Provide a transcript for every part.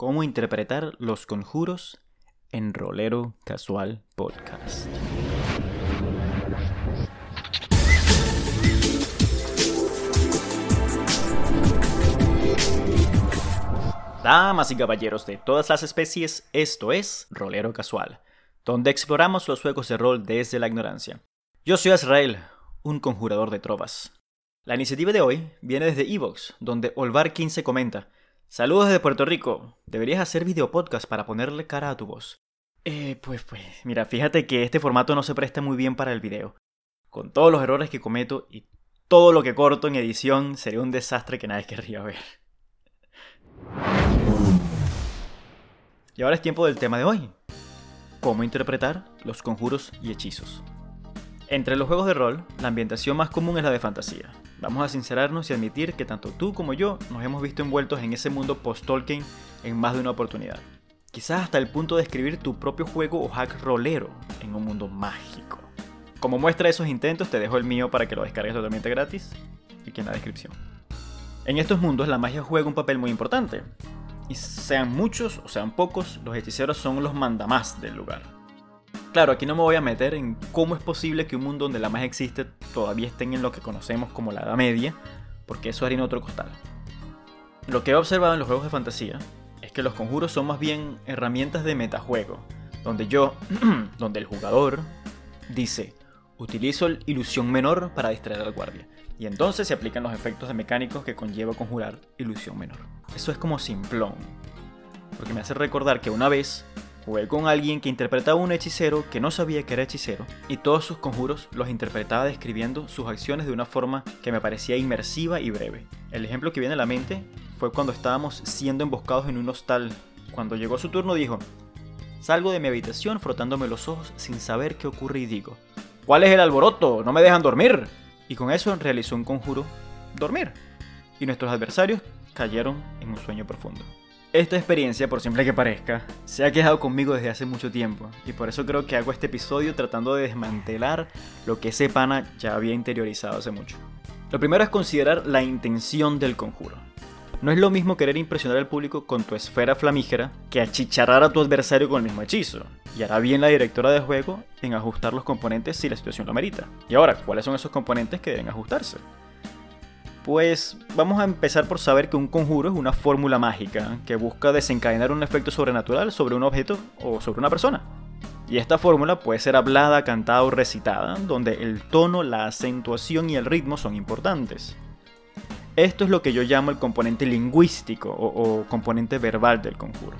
cómo interpretar los conjuros en Rolero Casual Podcast. Damas y caballeros de todas las especies, esto es Rolero Casual, donde exploramos los juegos de rol desde la ignorancia. Yo soy Azrael, un conjurador de trovas. La iniciativa de hoy viene desde Evox, donde Olvar15 comenta: Saludos desde Puerto Rico. Deberías hacer video podcast para ponerle cara a tu voz. Eh, pues, pues, mira, fíjate que este formato no se presta muy bien para el video. Con todos los errores que cometo y todo lo que corto en edición, sería un desastre que nadie querría ver. Y ahora es tiempo del tema de hoy. ¿Cómo interpretar los conjuros y hechizos? Entre los juegos de rol, la ambientación más común es la de fantasía. Vamos a sincerarnos y admitir que tanto tú como yo nos hemos visto envueltos en ese mundo post-Tolkien en más de una oportunidad. Quizás hasta el punto de escribir tu propio juego o hack rolero en un mundo mágico. Como muestra de esos intentos, te dejo el mío para que lo descargues totalmente gratis, aquí en la descripción. En estos mundos la magia juega un papel muy importante. Y sean muchos o sean pocos, los hechiceros son los mandamás del lugar. Claro, aquí no me voy a meter en cómo es posible que un mundo donde la magia existe todavía estén en lo que conocemos como la Edad Media, porque eso harina otro costal. Lo que he observado en los juegos de fantasía es que los conjuros son más bien herramientas de metajuego, donde yo, donde el jugador dice, utilizo ilusión menor para distraer al guardia, y entonces se aplican los efectos de mecánicos que conlleva conjurar ilusión menor. Eso es como simplón, porque me hace recordar que una vez Jugué con alguien que interpretaba un hechicero que no sabía que era hechicero y todos sus conjuros los interpretaba describiendo sus acciones de una forma que me parecía inmersiva y breve. El ejemplo que viene a la mente fue cuando estábamos siendo emboscados en un hostal. Cuando llegó su turno dijo, salgo de mi habitación frotándome los ojos sin saber qué ocurre y digo, ¿cuál es el alboroto? No me dejan dormir. Y con eso realizó un conjuro, dormir. Y nuestros adversarios cayeron en un sueño profundo. Esta experiencia, por simple que parezca, se ha quedado conmigo desde hace mucho tiempo y por eso creo que hago este episodio tratando de desmantelar lo que ese pana ya había interiorizado hace mucho. Lo primero es considerar la intención del conjuro. No es lo mismo querer impresionar al público con tu esfera flamígera que achicharrar a tu adversario con el mismo hechizo. Y hará bien la directora de juego en ajustar los componentes si la situación lo merita. Y ahora, ¿cuáles son esos componentes que deben ajustarse? Pues vamos a empezar por saber que un conjuro es una fórmula mágica que busca desencadenar un efecto sobrenatural sobre un objeto o sobre una persona. Y esta fórmula puede ser hablada, cantada o recitada, donde el tono, la acentuación y el ritmo son importantes. Esto es lo que yo llamo el componente lingüístico o, componente verbal del conjuro.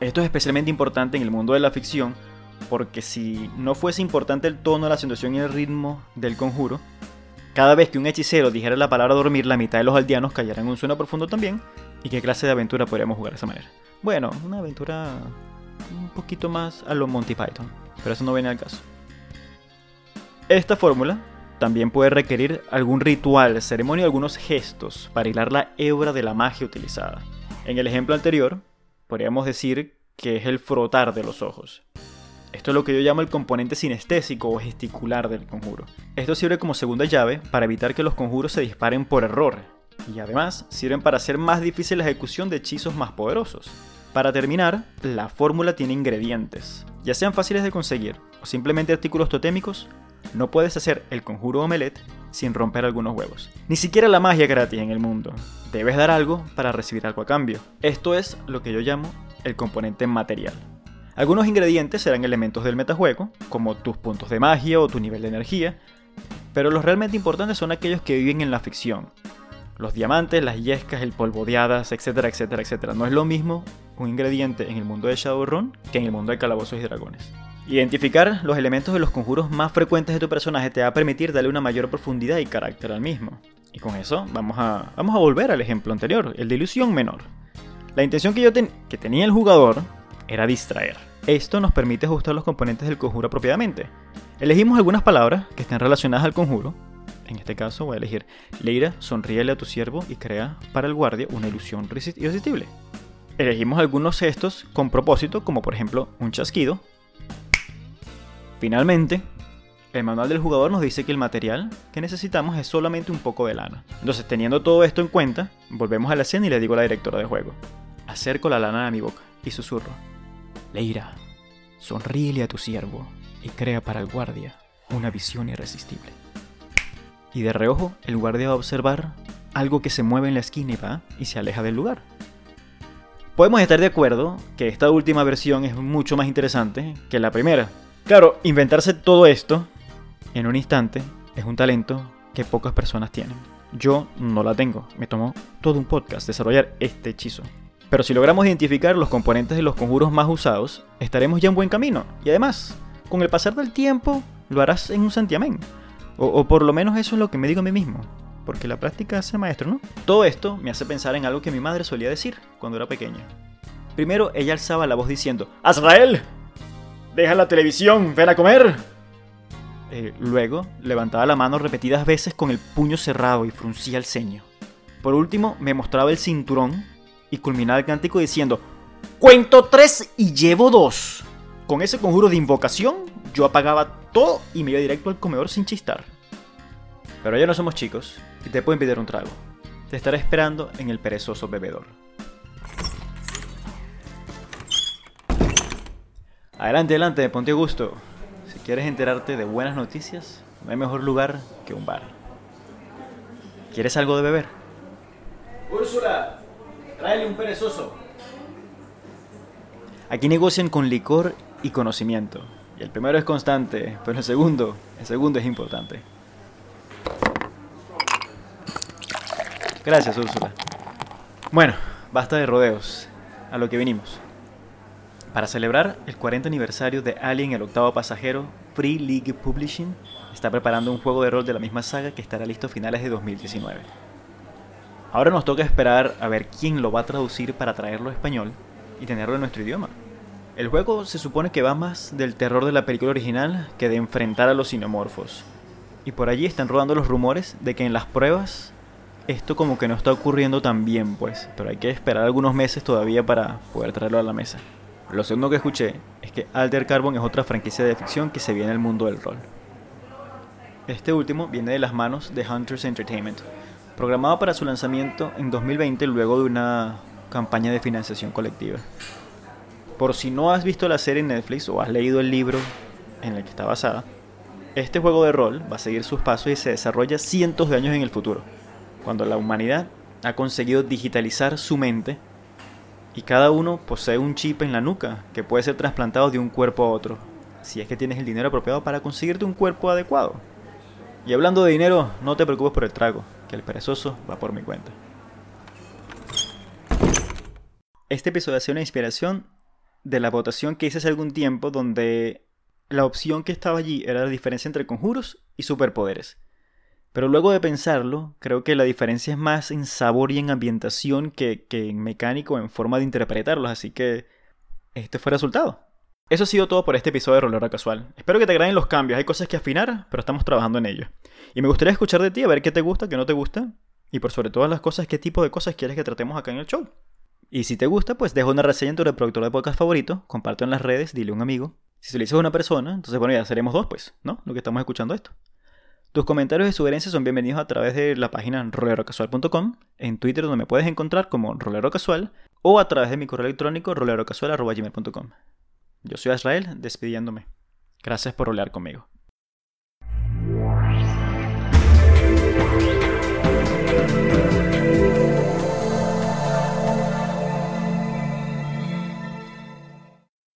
Esto es especialmente importante en el mundo de la ficción porque si no fuese importante el tono, la acentuación y el ritmo del conjuro, cada vez que un hechicero dijera la palabra dormir, la mitad de los aldeanos cayeran en un sueño profundo también. ¿Y qué clase de aventura podríamos jugar de esa manera? Bueno, una aventura un poquito más a lo Monty Python, pero eso no viene al caso. Esta fórmula también puede requerir algún ritual, ceremonia o algunos gestos para hilar la hebra de la magia utilizada. En el ejemplo anterior, podríamos decir que es el frotar de los ojos. Esto es lo que yo llamo el componente sinestésico o gesticular del conjuro. Esto sirve como segunda llave para evitar que los conjuros se disparen por error, y además sirven para hacer más difícil la ejecución de hechizos más poderosos. Para terminar, la fórmula tiene ingredientes, ya sean fáciles de conseguir o simplemente artículos totémicos, no puedes hacer el conjuro omelette sin romper algunos huevos. Ni siquiera la magia gratis en el mundo. Debes dar algo para recibir algo a cambio. Esto es lo que yo llamo el componente material. Algunos ingredientes serán elementos del metajuego, como tus puntos de magia o tu nivel de energía, pero los realmente importantes son aquellos que viven en la ficción. Los diamantes, las yescas, el polvo de hadas, etcétera, etcétera, etcétera. No es lo mismo un ingrediente en el mundo de Shadowrun que en el mundo de calabozos y dragones. Identificar los elementos de los conjuros más frecuentes de tu personaje te va a permitir darle una mayor profundidad y carácter al mismo. Y con eso vamos a, vamos a volver al ejemplo anterior, el de ilusión menor. La intención que yo que tenía el jugador era distraer. Esto nos permite ajustar los componentes del conjuro apropiadamente. Elegimos algunas palabras que estén relacionadas al conjuro. En este caso voy a elegir Leira, sonríele a tu siervo y crea para el guardia una ilusión irresistible. Elegimos algunos gestos con propósito, como por ejemplo un chasquido. Finalmente, el manual del jugador nos dice que el material que necesitamos es solamente un poco de lana. Entonces, teniendo todo esto en cuenta, volvemos a la escena y le digo a la directora de juego. Acerco la lana a mi boca y susurro. Leira, sonríele a tu siervo y crea para el guardia una visión irresistible. Y de reojo, el guardia va a observar algo que se mueve en la esquina y va y se aleja del lugar. Podemos estar de acuerdo que esta última versión es mucho más interesante que la primera. Claro, inventarse todo esto en un instante es un talento que pocas personas tienen. Yo no la tengo, me tomó todo un podcast desarrollar este hechizo. Pero si logramos identificar los componentes de los conjuros más usados, estaremos ya en buen camino. Y además, con el pasar del tiempo, lo harás en un santiamén. O, por lo menos eso es lo que me digo a mí mismo. Porque la práctica hace maestro, ¿no? Todo esto me hace pensar en algo que mi madre solía decir cuando era pequeña. Primero, ella alzaba la voz diciendo, ¡Azrael! ¡Deja la televisión! ¡Ven a comer! Eh, luego, levantaba la mano repetidas veces con el puño cerrado y fruncía el ceño. Por último, me mostraba el cinturón y culminaba el cántico diciendo, ¡Cuento tres y llevo dos! Con ese conjuro de invocación, yo apagaba todo y me iba directo al comedor sin chistar. Pero ya no somos chicos y te pueden pedir un trago. Te estaré esperando en el perezoso bebedor. Adelante, adelante, ponte gusto. Si quieres enterarte de buenas noticias, no hay mejor lugar que un bar. ¿Quieres algo de beber? Úrsula, tráele un perezoso. Aquí negocian con licor y conocimiento. Y el primero es constante, pero el segundo, el segundo es importante. Gracias, Úrsula. Bueno, basta de rodeos. A lo que vinimos. Para celebrar el 40 aniversario de Alien el octavo pasajero, Free League Publishing está preparando un juego de rol de la misma saga que estará listo a finales de 2019. Ahora nos toca esperar a ver quién lo va a traducir para traerlo a español y tenerlo en nuestro idioma. El juego se supone que va más del terror de la película original que de enfrentar a los sinomorfos. Y por allí están rodando los rumores de que en las pruebas esto como que no está ocurriendo tan bien, pues, pero hay que esperar algunos meses todavía para poder traerlo a la mesa. Lo segundo que escuché es que Alter Carbon es otra franquicia de ficción que se viene al mundo del rol. Este último viene de las manos de Hunters Entertainment, programado para su lanzamiento en 2020 luego de una campaña de financiación colectiva. Por si no has visto la serie en Netflix o has leído el libro en el que está basada, este juego de rol va a seguir sus pasos y se desarrolla cientos de años en el futuro, cuando la humanidad ha conseguido digitalizar su mente y cada uno posee un chip en la nuca que puede ser trasplantado de un cuerpo a otro, si es que tienes el dinero apropiado para conseguirte un cuerpo adecuado. Y hablando de dinero, no te preocupes por el trago, que el perezoso va por mi cuenta. Este episodio ha sido una inspiración de la votación que hice hace algún tiempo donde la opción que estaba allí era la diferencia entre conjuros y superpoderes. Pero luego de pensarlo, creo que la diferencia es más en sabor y en ambientación que, en mecánico, en forma de interpretarlos, así que este fue el resultado. Eso ha sido todo por este episodio de Rolera Casual. Espero que te agraden los cambios, hay cosas que afinar, pero estamos trabajando en ello. Y me gustaría escuchar de ti, a ver qué te gusta, qué no te gusta, y por sobre todas las cosas, qué tipo de cosas quieres que tratemos acá en el show. Y si te gusta, pues deja una reseña en tu reproductor de podcast favorito, comparte en las redes, dile a un amigo. Si se lo dices a una persona, entonces bueno, ya seremos dos, pues, ¿no? Lo que estamos escuchando esto. Tus comentarios y sugerencias son bienvenidos a través de la página rolerocasual.com, en Twitter donde me puedes encontrar como rolerocasual o a través de mi correo electrónico rolerocasual.com. Yo soy Israel, despidiéndome. Gracias por rolear conmigo.